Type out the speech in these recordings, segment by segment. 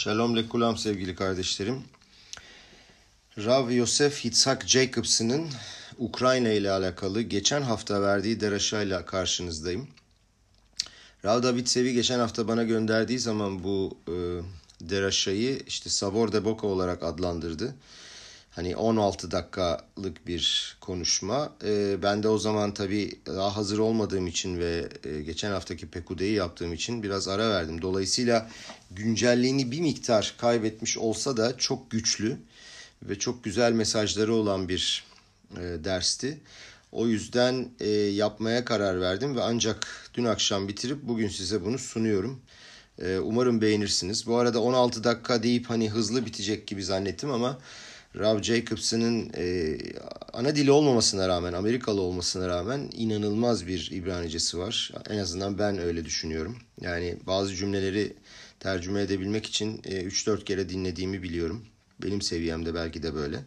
Shalom lekulam sevgili kardeşlerim. Rav Yosef Yitzhak Jacobson'ın Ukrayna ile alakalı geçen hafta verdiği deraşayla karşınızdayım. Rav David Sevi geçen hafta bana gönderdiği zaman bu e, deraşayı işte Savor de Boca olarak adlandırdı. Hani 16 dakikalık bir konuşma. E, ben de o zaman tabii daha hazır olmadığım için ve e, geçen haftaki Pekude'yi yaptığım için biraz ara verdim. Dolayısıyla güncelliğini bir miktar kaybetmiş olsa da çok güçlü ve çok güzel mesajları olan bir e, dersti. O yüzden e, yapmaya karar verdim ve ancak dün akşam bitirip bugün size bunu sunuyorum. E, umarım beğenirsiniz. Bu arada 16 dakika deyip hani hızlı bitecek gibi zannettim ama Rav Jacobson'ın e, ana dili olmamasına rağmen, Amerikalı olmasına rağmen inanılmaz bir İbranicesi var. En azından ben öyle düşünüyorum. Yani bazı cümleleri tercüme edebilmek için e, 3-4 kere dinlediğimi biliyorum. Benim seviyemde belki de böyle.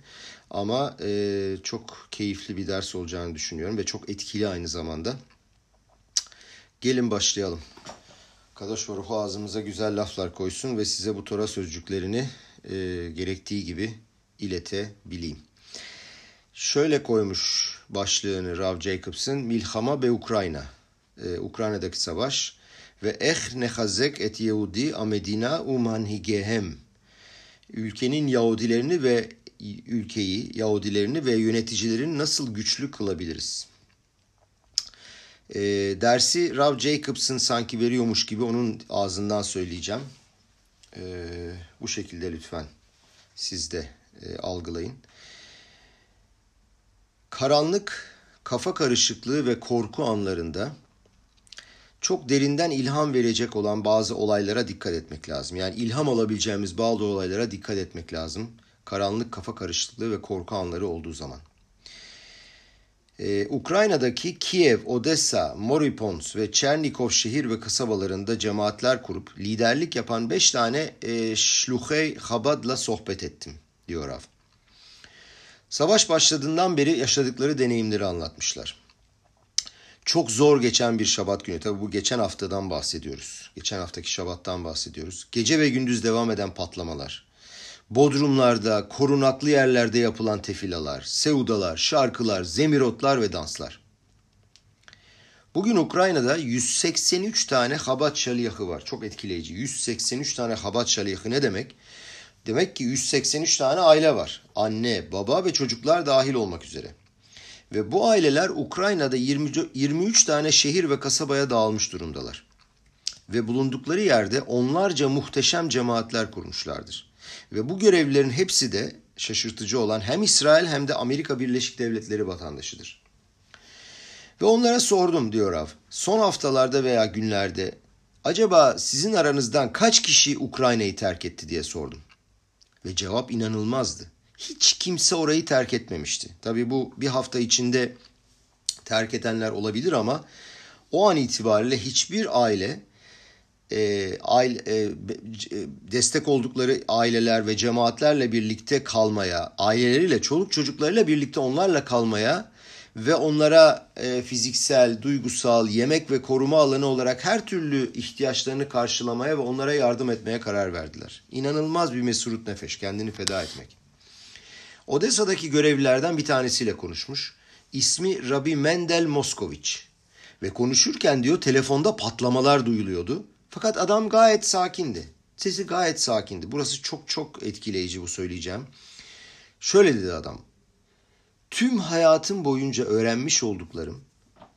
Ama e, çok keyifli bir ders olacağını düşünüyorum ve çok etkili aynı zamanda. Gelin başlayalım. Kadosh Baruch ağzımıza güzel laflar koysun ve size bu Tora sözcüklerini e, gerektiği gibi iletebileyim. Şöyle koymuş başlığını Rav Jacobson, Milhama be Ukrayna. Ee, Ukrayna'daki savaş ve eh nehazek et Yehudi amedina u manhigehem. Ülkenin Yahudilerini ve ülkeyi, Yahudilerini ve yöneticilerini nasıl güçlü kılabiliriz? E, dersi Rav Jacobson sanki veriyormuş gibi onun ağzından söyleyeceğim. E, bu şekilde lütfen siz de e, algılayın. Karanlık, kafa karışıklığı ve korku anlarında çok derinden ilham verecek olan bazı olaylara dikkat etmek lazım. Yani ilham alabileceğimiz bazı olaylara dikkat etmek lazım. Karanlık, kafa karışıklığı ve korku anları olduğu zaman. Ee, Ukrayna'daki Kiev, Odessa, Moripons ve Çernikov şehir ve kasabalarında cemaatler kurup liderlik yapan beş tane e, Şluhey Chabad'la sohbet ettim diyor Rav. Savaş başladığından beri yaşadıkları deneyimleri anlatmışlar. Çok zor geçen bir şabat günü. Tabi bu geçen haftadan bahsediyoruz. Geçen haftaki şabattan bahsediyoruz. Gece ve gündüz devam eden patlamalar. Bodrumlarda, korunaklı yerlerde yapılan tefilalar, sevdalar, şarkılar, zemirotlar ve danslar. Bugün Ukrayna'da 183 tane Habat şaliyahı var. Çok etkileyici. 183 tane Habat şaliyahı ne demek? Demek ki 183 tane aile var. Anne, baba ve çocuklar dahil olmak üzere. Ve bu aileler Ukrayna'da 20, 23 tane şehir ve kasabaya dağılmış durumdalar. Ve bulundukları yerde onlarca muhteşem cemaatler kurmuşlardır. Ve bu görevlilerin hepsi de şaşırtıcı olan hem İsrail hem de Amerika Birleşik Devletleri vatandaşıdır. Ve onlara sordum diyor Av. Son haftalarda veya günlerde acaba sizin aranızdan kaç kişi Ukrayna'yı terk etti diye sordum. Ve cevap inanılmazdı. Hiç kimse orayı terk etmemişti. Tabii bu bir hafta içinde terk edenler olabilir ama o an itibariyle hiçbir aile e, aile, e, destek oldukları aileler ve cemaatlerle birlikte kalmaya, aileleriyle, çoluk çocuklarıyla birlikte onlarla kalmaya ve onlara e, fiziksel, duygusal, yemek ve koruma alanı olarak her türlü ihtiyaçlarını karşılamaya ve onlara yardım etmeye karar verdiler. İnanılmaz bir mesurut nefes, kendini feda etmek. Odessa'daki görevlilerden bir tanesiyle konuşmuş. İsmi Rabbi Mendel Moskoviç. Ve konuşurken diyor telefonda patlamalar duyuluyordu. Fakat adam gayet sakindi. Sesi gayet sakindi. Burası çok çok etkileyici bu söyleyeceğim. Şöyle dedi adam tüm hayatım boyunca öğrenmiş olduklarım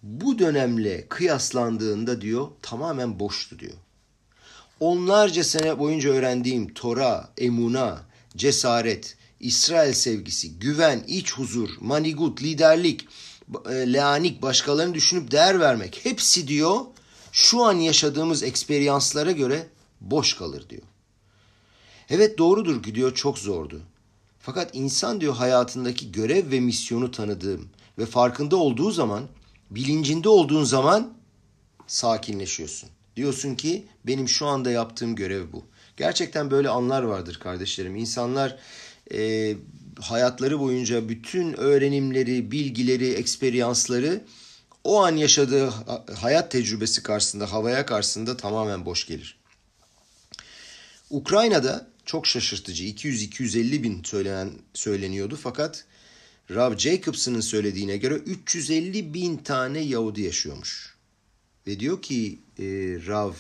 bu dönemle kıyaslandığında diyor tamamen boştu diyor. Onlarca sene boyunca öğrendiğim Tora, emuna, cesaret, İsrail sevgisi, güven, iç huzur, manigut, liderlik, e, leanik, başkalarını düşünüp değer vermek hepsi diyor şu an yaşadığımız eksperyanslara göre boş kalır diyor. Evet doğrudur ki diyor çok zordu. Fakat insan diyor hayatındaki görev ve misyonu tanıdığım ve farkında olduğu zaman, bilincinde olduğun zaman sakinleşiyorsun. Diyorsun ki benim şu anda yaptığım görev bu. Gerçekten böyle anlar vardır kardeşlerim. İnsanlar e, hayatları boyunca bütün öğrenimleri, bilgileri, eksperyansları o an yaşadığı hayat tecrübesi karşısında, havaya karşısında tamamen boş gelir. Ukrayna'da çok şaşırtıcı 200-250 bin söylenen söyleniyordu fakat Rav Jacobson'ın söylediğine göre 350 bin tane Yahudi yaşıyormuş. Ve diyor ki e, Rav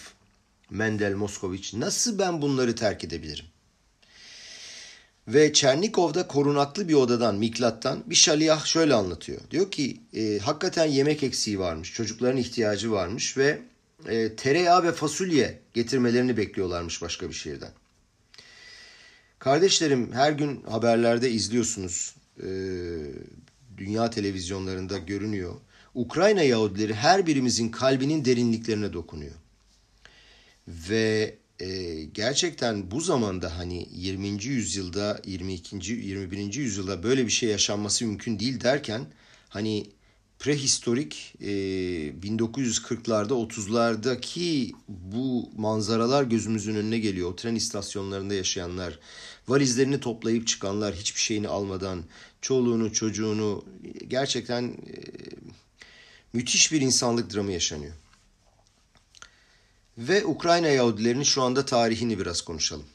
Mendel Moskoviç nasıl ben bunları terk edebilirim? Ve Çernikov'da korunaklı bir odadan, Miklat'tan bir şaliyah şöyle anlatıyor. Diyor ki e, hakikaten yemek eksiği varmış, çocukların ihtiyacı varmış ve e, tereyağı ve fasulye getirmelerini bekliyorlarmış başka bir şehirden. Kardeşlerim her gün haberlerde izliyorsunuz. E, dünya televizyonlarında görünüyor. Ukrayna Yahudileri her birimizin kalbinin derinliklerine dokunuyor. Ve e, gerçekten bu zamanda hani 20. yüzyılda 22. 21. yüzyılda böyle bir şey yaşanması mümkün değil derken hani prehistorik e, 1940'larda 30'lardaki bu manzaralar gözümüzün önüne geliyor. O tren istasyonlarında yaşayanlar, valizlerini toplayıp çıkanlar, hiçbir şeyini almadan, çoluğunu, çocuğunu gerçekten e, müthiş bir insanlık dramı yaşanıyor. Ve Ukrayna Yahudilerinin şu anda tarihini biraz konuşalım.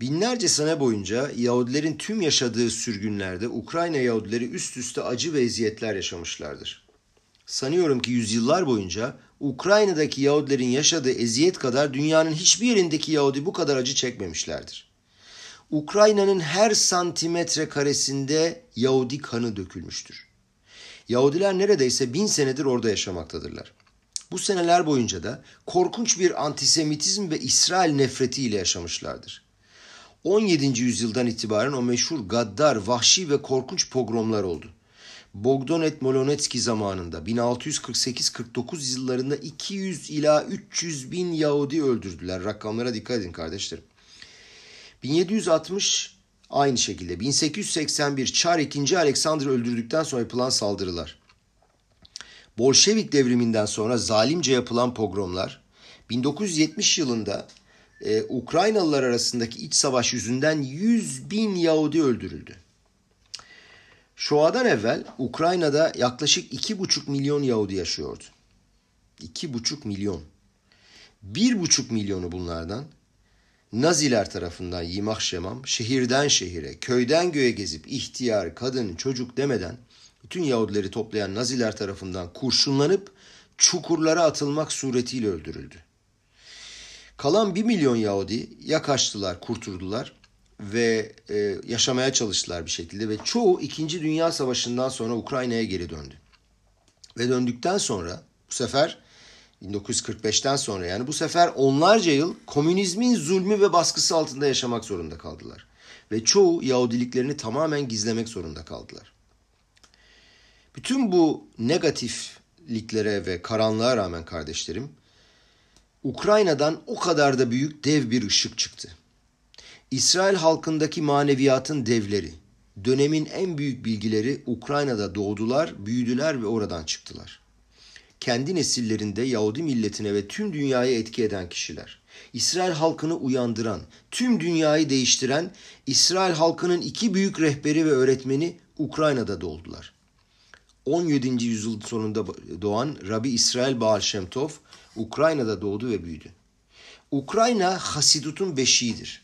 Binlerce sene boyunca Yahudilerin tüm yaşadığı sürgünlerde Ukrayna Yahudileri üst üste acı ve eziyetler yaşamışlardır. Sanıyorum ki yüzyıllar boyunca Ukrayna'daki Yahudilerin yaşadığı eziyet kadar dünyanın hiçbir yerindeki Yahudi bu kadar acı çekmemişlerdir. Ukrayna'nın her santimetre karesinde Yahudi kanı dökülmüştür. Yahudiler neredeyse bin senedir orada yaşamaktadırlar. Bu seneler boyunca da korkunç bir antisemitizm ve İsrail nefretiyle yaşamışlardır. 17. yüzyıldan itibaren o meşhur gaddar, vahşi ve korkunç pogromlar oldu. Bogdanet Molonetski zamanında 1648-49 yıllarında 200 ila 300 bin Yahudi öldürdüler. Rakamlara dikkat edin kardeşlerim. 1760 aynı şekilde 1881 Çar II. Alexander öldürdükten sonra yapılan saldırılar. Bolşevik devriminden sonra zalimce yapılan pogromlar, 1970 yılında e, Ukraynalılar arasındaki iç savaş yüzünden 100 bin Yahudi öldürüldü. Şua'dan evvel Ukrayna'da yaklaşık 2,5 milyon Yahudi yaşıyordu. 2,5 milyon. 1,5 milyonu bunlardan Naziler tarafından yimah şemam şehirden şehire, köyden göğe gezip ihtiyar, kadın, çocuk demeden bütün Yahudileri toplayan Naziler tarafından kurşunlanıp çukurlara atılmak suretiyle öldürüldü. Kalan bir milyon Yahudi ya kaçtılar, kurtuldular ve e, yaşamaya çalıştılar bir şekilde ve çoğu 2. Dünya Savaşı'ndan sonra Ukrayna'ya geri döndü. Ve döndükten sonra bu sefer 1945'ten sonra yani bu sefer onlarca yıl komünizmin zulmü ve baskısı altında yaşamak zorunda kaldılar. Ve çoğu Yahudiliklerini tamamen gizlemek zorunda kaldılar. Bütün bu negatifliklere ve karanlığa rağmen kardeşlerim, Ukrayna'dan o kadar da büyük dev bir ışık çıktı. İsrail halkındaki maneviyatın devleri, dönemin en büyük bilgileri Ukrayna'da doğdular, büyüdüler ve oradan çıktılar. Kendi nesillerinde Yahudi milletine ve tüm dünyayı etki eden kişiler. İsrail halkını uyandıran, tüm dünyayı değiştiren İsrail halkının iki büyük rehberi ve öğretmeni Ukrayna'da doğdular. 17. yüzyıl sonunda doğan Rabbi İsrail Baal Shem Tov Ukrayna'da doğdu ve büyüdü. Ukrayna Hasidut'un beşiğidir.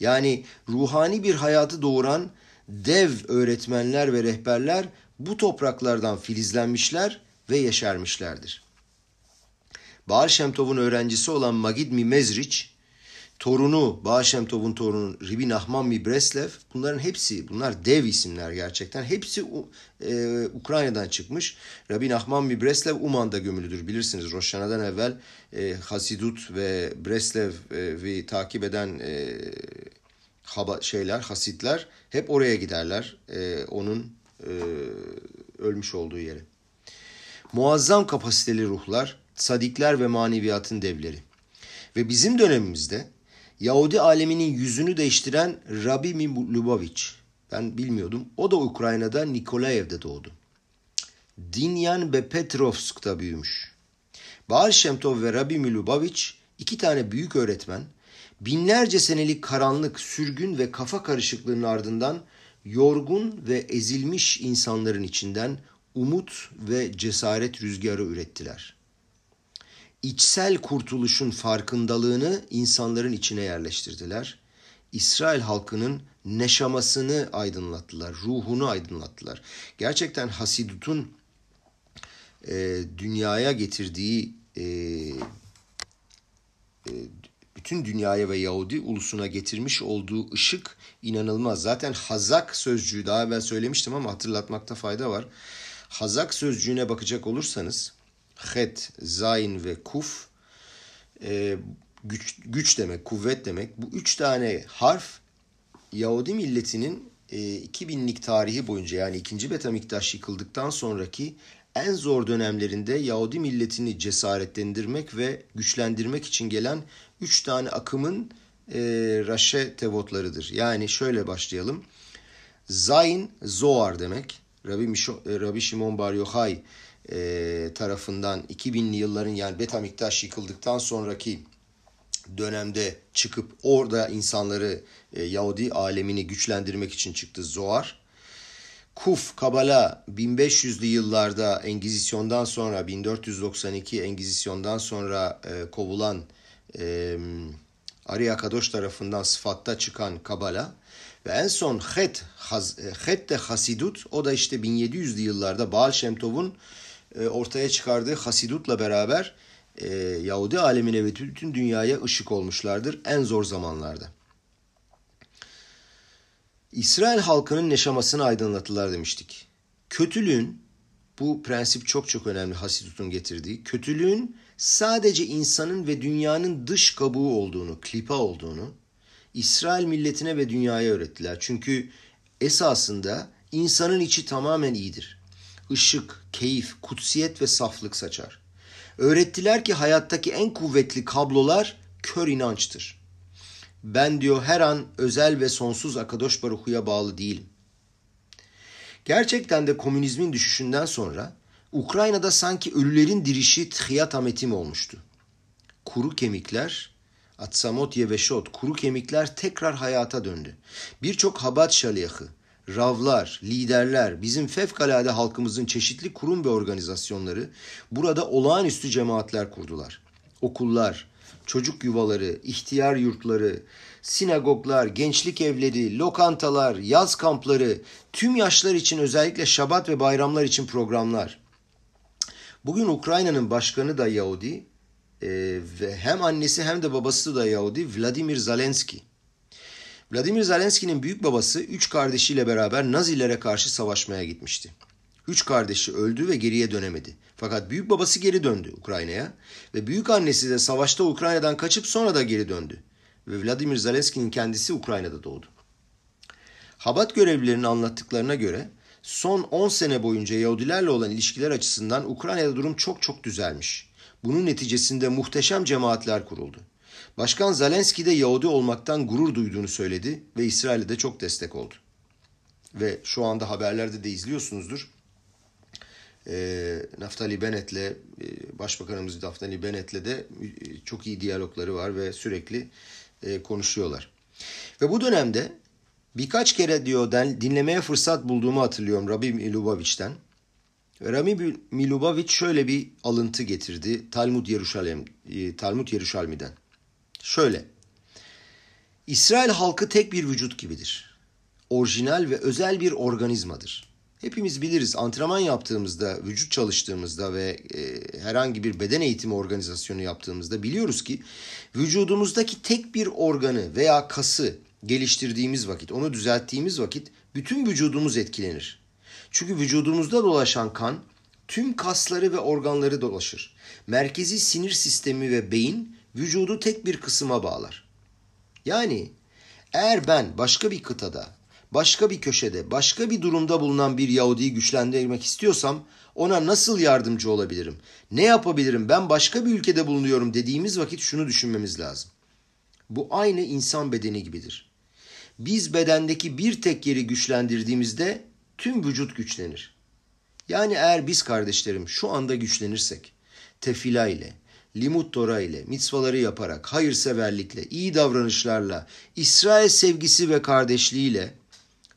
Yani ruhani bir hayatı doğuran dev öğretmenler ve rehberler bu topraklardan filizlenmişler ve yeşermişlerdir. Baal Shem Tov'un öğrencisi olan Magid Mimezrich torunu, Bağışemtov'un torunu Ribi Nahman Breslev bunların hepsi, bunlar dev isimler gerçekten. Hepsi e, Ukrayna'dan çıkmış. Rabbi Nahman Breslev Uman'da gömülüdür bilirsiniz. Roşana'dan evvel e, Hasidut ve Breslev e, takip eden e, haba, şeyler, Hasitler hep oraya giderler. E, onun e, ölmüş olduğu yere. Muazzam kapasiteli ruhlar, sadikler ve maneviyatın devleri. Ve bizim dönemimizde Yahudi aleminin yüzünü değiştiren Rabbi Lubavitch. Ben bilmiyordum. O da Ukrayna'da Nikolaev'de doğdu. Dinyan ve Petrovsk'ta büyümüş. Baal Shemtov ve Rabbi Lubavitch iki tane büyük öğretmen binlerce senelik karanlık, sürgün ve kafa karışıklığının ardından yorgun ve ezilmiş insanların içinden umut ve cesaret rüzgarı ürettiler. İçsel kurtuluşun farkındalığını insanların içine yerleştirdiler. İsrail halkının neşamasını aydınlattılar, ruhunu aydınlattılar. Gerçekten Hasidut'un e, dünyaya getirdiği e, e, bütün dünyaya ve Yahudi ulusuna getirmiş olduğu ışık inanılmaz. Zaten hazak sözcüğü daha evvel söylemiştim ama hatırlatmakta fayda var. Hazak sözcüğüne bakacak olursanız het, zayin ve kuf e, güç, güç demek, kuvvet demek. Bu üç tane harf Yahudi milletinin e, 2000'lik tarihi boyunca yani ikinci Betamiktaş yıkıldıktan sonraki en zor dönemlerinde Yahudi milletini cesaretlendirmek ve güçlendirmek için gelen üç tane akımın e, raşe tevotlarıdır. Yani şöyle başlayalım. Zayn, Zoar demek. Rabbi, Mişo, e, Rabbi Şimon Bar Yochai e, tarafından 2000'li yılların yani Betamiktaş yıkıldıktan sonraki dönemde çıkıp orada insanları e, Yahudi alemini güçlendirmek için çıktı Zoar. Kuf, Kabala 1500'lü yıllarda Engizisyon'dan sonra 1492 Engizisyon'dan sonra e, kovulan e, Ari Akadosh tarafından sıfatta çıkan Kabala ve en son Het, e, Het de Hasidut o da işte 1700'lü yıllarda Baal Şemtov'un ortaya çıkardığı Hasidut'la beraber e, Yahudi alemine ve bütün dünyaya ışık olmuşlardır en zor zamanlarda. İsrail halkının neşamasını aydınlattılar demiştik. Kötülüğün, bu prensip çok çok önemli Hasidut'un getirdiği, kötülüğün sadece insanın ve dünyanın dış kabuğu olduğunu, klipa olduğunu İsrail milletine ve dünyaya öğrettiler. Çünkü esasında insanın içi tamamen iyidir. Işık, keyif, kutsiyet ve saflık saçar. Öğrettiler ki hayattaki en kuvvetli kablolar kör inançtır. Ben diyor her an özel ve sonsuz Akadosh Baruhu'ya bağlı değilim. Gerçekten de komünizmin düşüşünden sonra Ukrayna'da sanki ölülerin dirişi Tchiyat Ametim olmuştu. Kuru kemikler, Atsamot Yeveşot, kuru kemikler tekrar hayata döndü. Birçok Habat şaliyahı, ravlar, liderler, bizim fevkalade halkımızın çeşitli kurum ve organizasyonları burada olağanüstü cemaatler kurdular. Okullar, çocuk yuvaları, ihtiyar yurtları, sinagoglar, gençlik evleri, lokantalar, yaz kampları, tüm yaşlar için özellikle şabat ve bayramlar için programlar. Bugün Ukrayna'nın başkanı da Yahudi e, ve hem annesi hem de babası da Yahudi Vladimir Zelenski. Vladimir Zelenski'nin büyük babası üç kardeşiyle beraber Nazilere karşı savaşmaya gitmişti. Üç kardeşi öldü ve geriye dönemedi. Fakat büyük babası geri döndü Ukrayna'ya ve büyük annesi de savaşta Ukrayna'dan kaçıp sonra da geri döndü. Ve Vladimir Zelenski'nin kendisi Ukrayna'da doğdu. Habat görevlilerinin anlattıklarına göre son 10 sene boyunca Yahudilerle olan ilişkiler açısından Ukrayna'da durum çok çok düzelmiş. Bunun neticesinde muhteşem cemaatler kuruldu. Başkan Zelenski de Yahudi olmaktan gurur duyduğunu söyledi ve İsrail'e de çok destek oldu. Ve şu anda haberlerde de izliyorsunuzdur. E, Naftali Bennett'le, e, Başbakanımız Naftali Bennett'le de e, çok iyi diyalogları var ve sürekli e, konuşuyorlar. Ve bu dönemde birkaç kere diyor dinlemeye fırsat bulduğumu hatırlıyorum Rabbi Milubavich'ten. Ve Rabbi Milubavitch şöyle bir alıntı getirdi Talmud Yeruşalim, e, Talmud Yeruşalmi'den. Şöyle. İsrail halkı tek bir vücut gibidir. Orijinal ve özel bir organizmadır. Hepimiz biliriz antrenman yaptığımızda, vücut çalıştığımızda ve e, herhangi bir beden eğitimi organizasyonu yaptığımızda biliyoruz ki vücudumuzdaki tek bir organı veya kası geliştirdiğimiz vakit, onu düzelttiğimiz vakit bütün vücudumuz etkilenir. Çünkü vücudumuzda dolaşan kan tüm kasları ve organları dolaşır. Merkezi sinir sistemi ve beyin vücudu tek bir kısma bağlar. Yani eğer ben başka bir kıtada, başka bir köşede, başka bir durumda bulunan bir Yahudi'yi güçlendirmek istiyorsam ona nasıl yardımcı olabilirim? Ne yapabilirim? Ben başka bir ülkede bulunuyorum dediğimiz vakit şunu düşünmemiz lazım. Bu aynı insan bedeni gibidir. Biz bedendeki bir tek yeri güçlendirdiğimizde tüm vücut güçlenir. Yani eğer biz kardeşlerim şu anda güçlenirsek, tefila ile, limut Tora ile, mitzvaları yaparak, hayırseverlikle, iyi davranışlarla, İsrail sevgisi ve kardeşliğiyle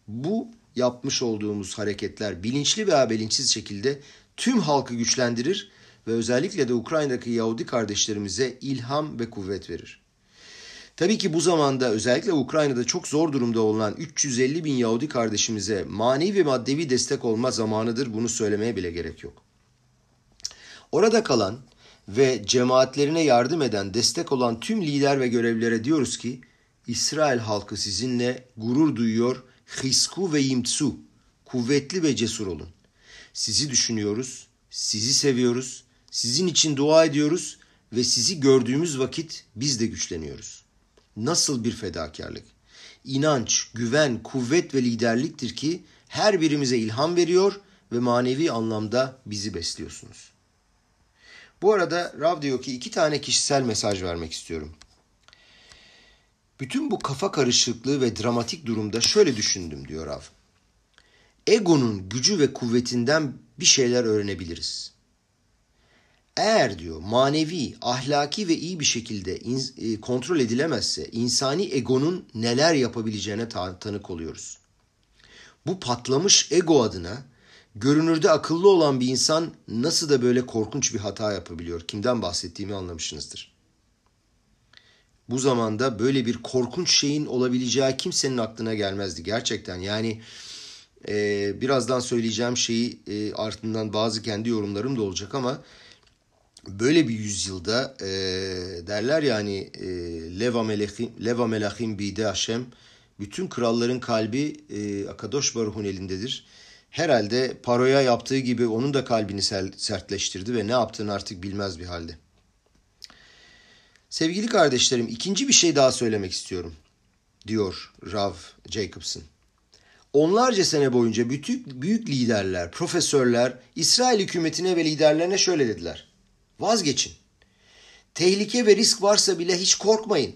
bu yapmış olduğumuz hareketler bilinçli veya bilinçsiz şekilde tüm halkı güçlendirir ve özellikle de Ukrayna'daki Yahudi kardeşlerimize ilham ve kuvvet verir. Tabii ki bu zamanda özellikle Ukrayna'da çok zor durumda olan 350 bin Yahudi kardeşimize manevi ve maddevi destek olma zamanıdır. Bunu söylemeye bile gerek yok. Orada kalan ve cemaatlerine yardım eden, destek olan tüm lider ve görevlilere diyoruz ki İsrail halkı sizinle gurur duyuyor. Hisku ve yimtsu. Kuvvetli ve cesur olun. Sizi düşünüyoruz, sizi seviyoruz, sizin için dua ediyoruz ve sizi gördüğümüz vakit biz de güçleniyoruz. Nasıl bir fedakarlık? İnanç, güven, kuvvet ve liderliktir ki her birimize ilham veriyor ve manevi anlamda bizi besliyorsunuz. Bu arada Rav diyor ki iki tane kişisel mesaj vermek istiyorum. Bütün bu kafa karışıklığı ve dramatik durumda şöyle düşündüm diyor Rav. Egonun gücü ve kuvvetinden bir şeyler öğrenebiliriz. Eğer diyor manevi, ahlaki ve iyi bir şekilde in, kontrol edilemezse insani egonun neler yapabileceğine tanık oluyoruz. Bu patlamış ego adına görünürde akıllı olan bir insan nasıl da böyle korkunç bir hata yapabiliyor? Kimden bahsettiğimi anlamışsınızdır. Bu zamanda böyle bir korkunç şeyin olabileceği kimsenin aklına gelmezdi gerçekten. Yani e, birazdan söyleyeceğim şeyi e, ardından bazı kendi yorumlarım da olacak ama böyle bir yüzyılda e, derler yani e, Leva Melechim, Leva Melachim Bide Hashem bütün kralların kalbi e, Akadosh Baruh'un elindedir herhalde Paro'ya yaptığı gibi onun da kalbini sertleştirdi ve ne yaptığını artık bilmez bir halde. Sevgili kardeşlerim ikinci bir şey daha söylemek istiyorum diyor Rav Jacobson. Onlarca sene boyunca bütün büyük liderler, profesörler İsrail hükümetine ve liderlerine şöyle dediler. Vazgeçin. Tehlike ve risk varsa bile hiç korkmayın.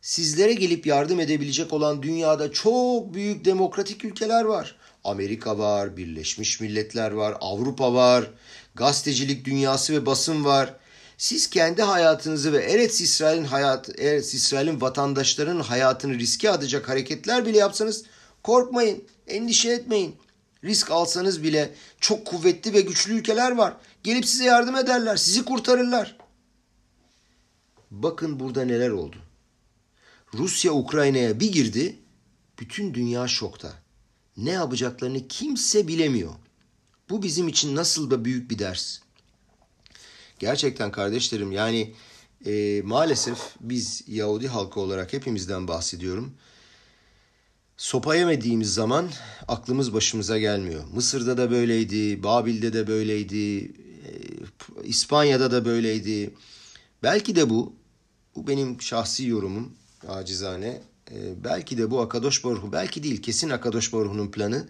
Sizlere gelip yardım edebilecek olan dünyada çok büyük demokratik ülkeler var. Amerika var, Birleşmiş Milletler var, Avrupa var, gazetecilik dünyası ve basın var. Siz kendi hayatınızı ve Eretz İsrail'in hayat, Eretz İsrail'in vatandaşlarının hayatını riske atacak hareketler bile yapsanız korkmayın, endişe etmeyin. Risk alsanız bile çok kuvvetli ve güçlü ülkeler var. Gelip size yardım ederler, sizi kurtarırlar. Bakın burada neler oldu. Rusya Ukrayna'ya bir girdi, bütün dünya şokta ne yapacaklarını kimse bilemiyor. Bu bizim için nasıl da büyük bir ders. Gerçekten kardeşlerim yani e, maalesef biz Yahudi halkı olarak hepimizden bahsediyorum. Sopa yemediğimiz zaman aklımız başımıza gelmiyor. Mısır'da da böyleydi, Babil'de de böyleydi, e, İspanya'da da böyleydi. Belki de bu, bu benim şahsi yorumum acizane. E, belki de bu Akadosh Baruhu, belki değil kesin Akadosh Baruhu'nun planı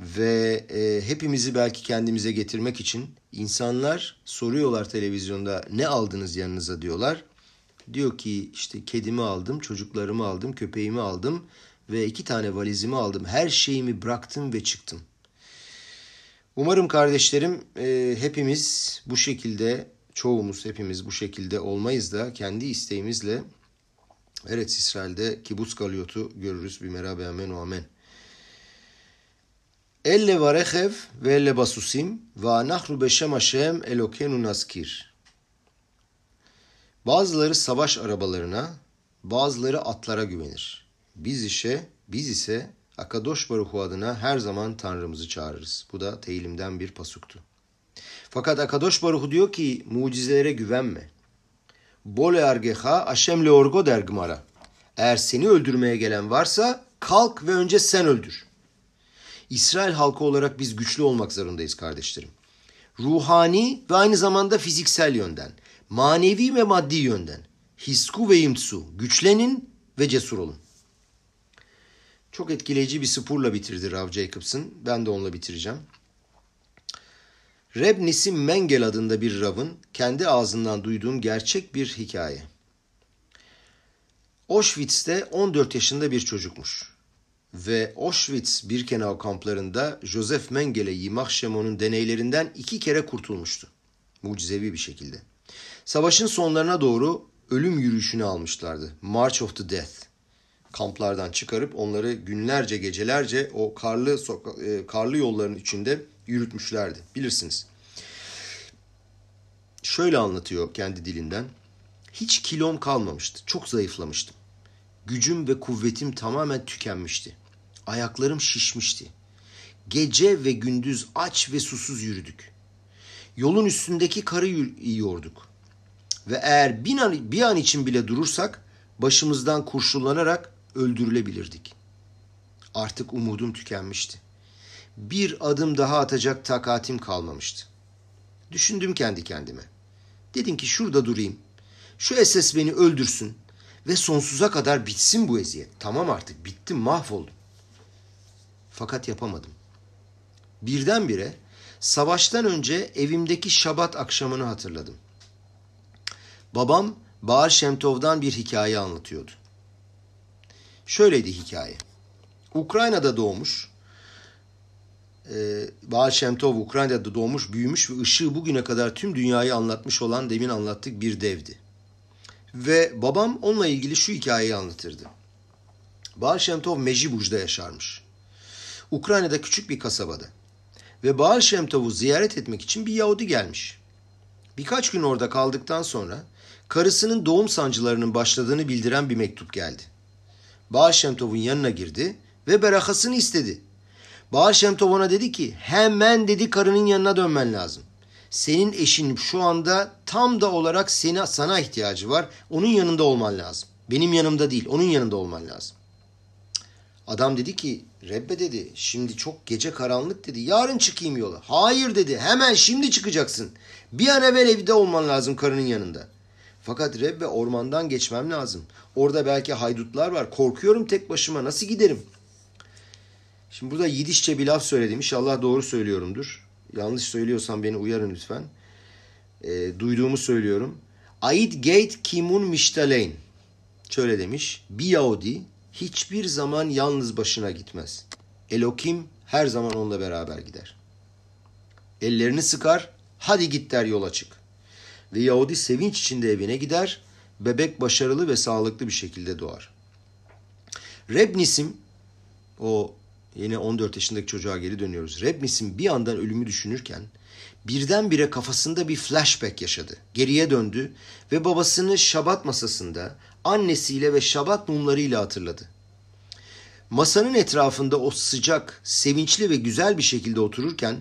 ve e, hepimizi belki kendimize getirmek için insanlar soruyorlar televizyonda ne aldınız yanınıza diyorlar. Diyor ki işte kedimi aldım, çocuklarımı aldım, köpeğimi aldım ve iki tane valizimi aldım. Her şeyimi bıraktım ve çıktım. Umarım kardeşlerim e, hepimiz bu şekilde, çoğumuz hepimiz bu şekilde olmayız da kendi isteğimizle Evet İsrail'de kibutz galiotu görürüz. Bir merhaba amen o amen. Elle varechev ve elle basusim ve anahru beşem Hashem elokenu naskir. Bazıları savaş arabalarına, bazıları atlara güvenir. Biz işe, biz ise Akadosh Baruhu adına her zaman Tanrımızı çağırırız. Bu da Tehilim'den bir pasuktu. Fakat Akadosh Baruhu diyor ki mucizelere güvenme. Bole argeha Aşem leorgo der Gmara. Eğer seni öldürmeye gelen varsa kalk ve önce sen öldür. İsrail halkı olarak biz güçlü olmak zorundayız kardeşlerim. Ruhani ve aynı zamanda fiziksel yönden, manevi ve maddi yönden. Hisku ve imtsu, güçlenin ve cesur olun. Çok etkileyici bir spurla bitirdi Rav Jacobson. Ben de onunla bitireceğim. Reb Nisim Mengel adında bir Rav'ın kendi ağzından duyduğum gerçek bir hikaye. Auschwitz'te 14 yaşında bir çocukmuş. Ve Auschwitz Birkenau kamplarında Joseph Mengele Yimach Shemon'un deneylerinden iki kere kurtulmuştu. Mucizevi bir şekilde. Savaşın sonlarına doğru ölüm yürüyüşünü almışlardı. March of the Death. Kamplardan çıkarıp onları günlerce gecelerce o karlı karlı yolların içinde yürütmüşlerdi. Bilirsiniz. Şöyle anlatıyor kendi dilinden. Hiç kilom kalmamıştı. Çok zayıflamıştım. Gücüm ve kuvvetim tamamen tükenmişti. Ayaklarım şişmişti. Gece ve gündüz aç ve susuz yürüdük. Yolun üstündeki karı yiyorduk. Ve eğer bir an, bir an için bile durursak başımızdan kurşunlanarak öldürülebilirdik. Artık umudum tükenmişti. Bir adım daha atacak takatim kalmamıştı. Düşündüm kendi kendime. Dedim ki şurada durayım. Şu SS beni öldürsün ve sonsuza kadar bitsin bu eziyet. Tamam artık bittim mahvoldum. Fakat yapamadım. Birdenbire savaştan önce evimdeki şabat akşamını hatırladım. Babam Baal Şemtov'dan bir hikaye anlatıyordu. Şöyleydi hikaye. Ukrayna'da doğmuş, e, Baal Şemtov Ukrayna'da doğmuş, büyümüş ve ışığı bugüne kadar tüm dünyayı anlatmış olan demin anlattık bir devdi. Ve babam onunla ilgili şu hikayeyi anlatırdı. Baal Şemtov Mejibuj'da yaşarmış. Ukrayna'da küçük bir kasabada. Ve Baal Şemtov'u ziyaret etmek için bir Yahudi gelmiş. Birkaç gün orada kaldıktan sonra karısının doğum sancılarının başladığını bildiren bir mektup geldi. Baal Şemtov'un yanına girdi ve berakasını istedi. Baal Şemtov ona dedi ki hemen dedi karının yanına dönmen lazım. Senin eşin şu anda tam da olarak seni, sana ihtiyacı var. Onun yanında olman lazım. Benim yanımda değil onun yanında olman lazım. Adam dedi ki Rebbe dedi şimdi çok gece karanlık dedi yarın çıkayım yola. Hayır dedi hemen şimdi çıkacaksın. Bir an evvel evde olman lazım karının yanında. Fakat Rebbe ormandan geçmem lazım. Orada belki haydutlar var. Korkuyorum tek başıma nasıl giderim? Şimdi burada Yidişçe bir laf söyledim. İnşallah doğru söylüyorumdur. Yanlış söylüyorsam beni uyarın lütfen. E, duyduğumu söylüyorum. Ait gate kimun miştaleyn. Şöyle demiş. Bir Yahudi hiçbir zaman yalnız başına gitmez. Elokim her zaman onunla beraber gider. Ellerini sıkar, hadi git der yola çık. Ve Yahudi sevinç içinde evine gider, bebek başarılı ve sağlıklı bir şekilde doğar. Rebnisim, o yine 14 yaşındaki çocuğa geri dönüyoruz. Rebnisim bir andan ölümü düşünürken birdenbire kafasında bir flashback yaşadı. Geriye döndü ve babasını şabat masasında annesiyle ve şabat mumlarıyla hatırladı. Masanın etrafında o sıcak, sevinçli ve güzel bir şekilde otururken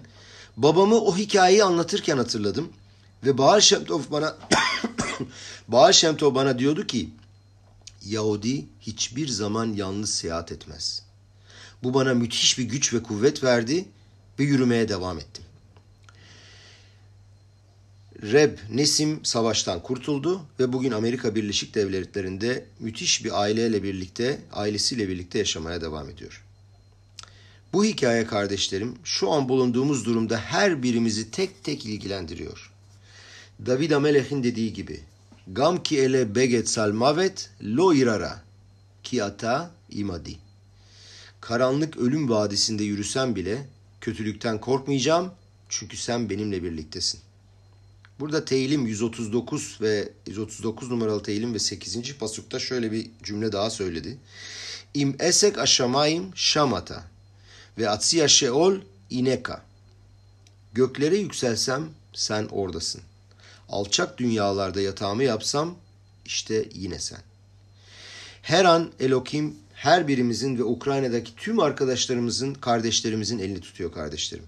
babamı o hikayeyi anlatırken hatırladım ve Bahar Şemtov bana Bahar Şemtov bana diyordu ki Yahudi hiçbir zaman yalnız seyahat etmez. Bu bana müthiş bir güç ve kuvvet verdi ve yürümeye devam ettim. Reb Nesim savaştan kurtuldu ve bugün Amerika Birleşik Devletleri'nde müthiş bir aileyle birlikte, ailesiyle birlikte yaşamaya devam ediyor. Bu hikaye kardeşlerim şu an bulunduğumuz durumda her birimizi tek tek ilgilendiriyor. David Amelech'in dediği gibi Gam ki ele beget salmavet lo irara ki ata imadi. Karanlık ölüm vadisinde yürüsem bile kötülükten korkmayacağım çünkü sen benimle birliktesin. Burada teyilim 139 ve 139 numaralı teyilim ve 8. pasukta şöyle bir cümle daha söyledi. İm esek aşamayim şamata ve atsiya şeol ineka. Göklere yükselsem sen oradasın. Alçak dünyalarda yatağımı yapsam işte yine sen. Her an Elokim her birimizin ve Ukrayna'daki tüm arkadaşlarımızın, kardeşlerimizin elini tutuyor kardeşlerim.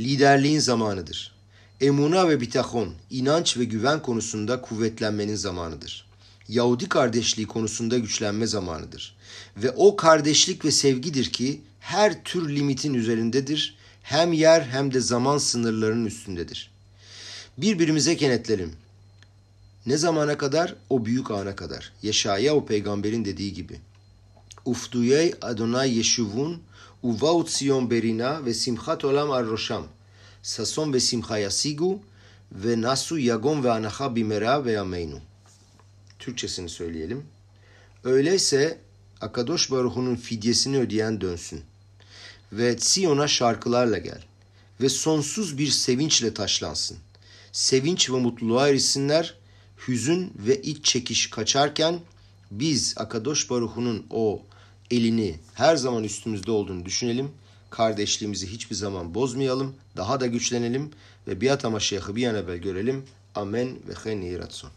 Liderliğin zamanıdır emuna ve bitahon, inanç ve güven konusunda kuvvetlenmenin zamanıdır. Yahudi kardeşliği konusunda güçlenme zamanıdır. Ve o kardeşlik ve sevgidir ki her tür limitin üzerindedir, hem yer hem de zaman sınırlarının üstündedir. Birbirimize kenetlerim. Ne zamana kadar? O büyük ana kadar. Yeşaya o peygamberin dediği gibi. Ufduyey Adonai Yeshuvun uvaut Sion berina ve simchat olam ar rosham.'' ששון ושמחה yasigu ve nasu yagon ve anaha bimera ve yameynu. Türkçesini söyleyelim. Öyleyse Akadosh Baruhu'nun fidyesini ödeyen dönsün. Ve Siyon'a şarkılarla gel. Ve sonsuz bir sevinçle taşlansın. Sevinç ve mutluluğa erisinler. Hüzün ve iç çekiş kaçarken biz Akadosh Baruhu'nun o elini her zaman üstümüzde olduğunu düşünelim kardeşliğimizi hiçbir zaman bozmayalım, daha da güçlenelim ve biat ama şeyhı bir an evvel görelim. Amen ve chen yiratzon.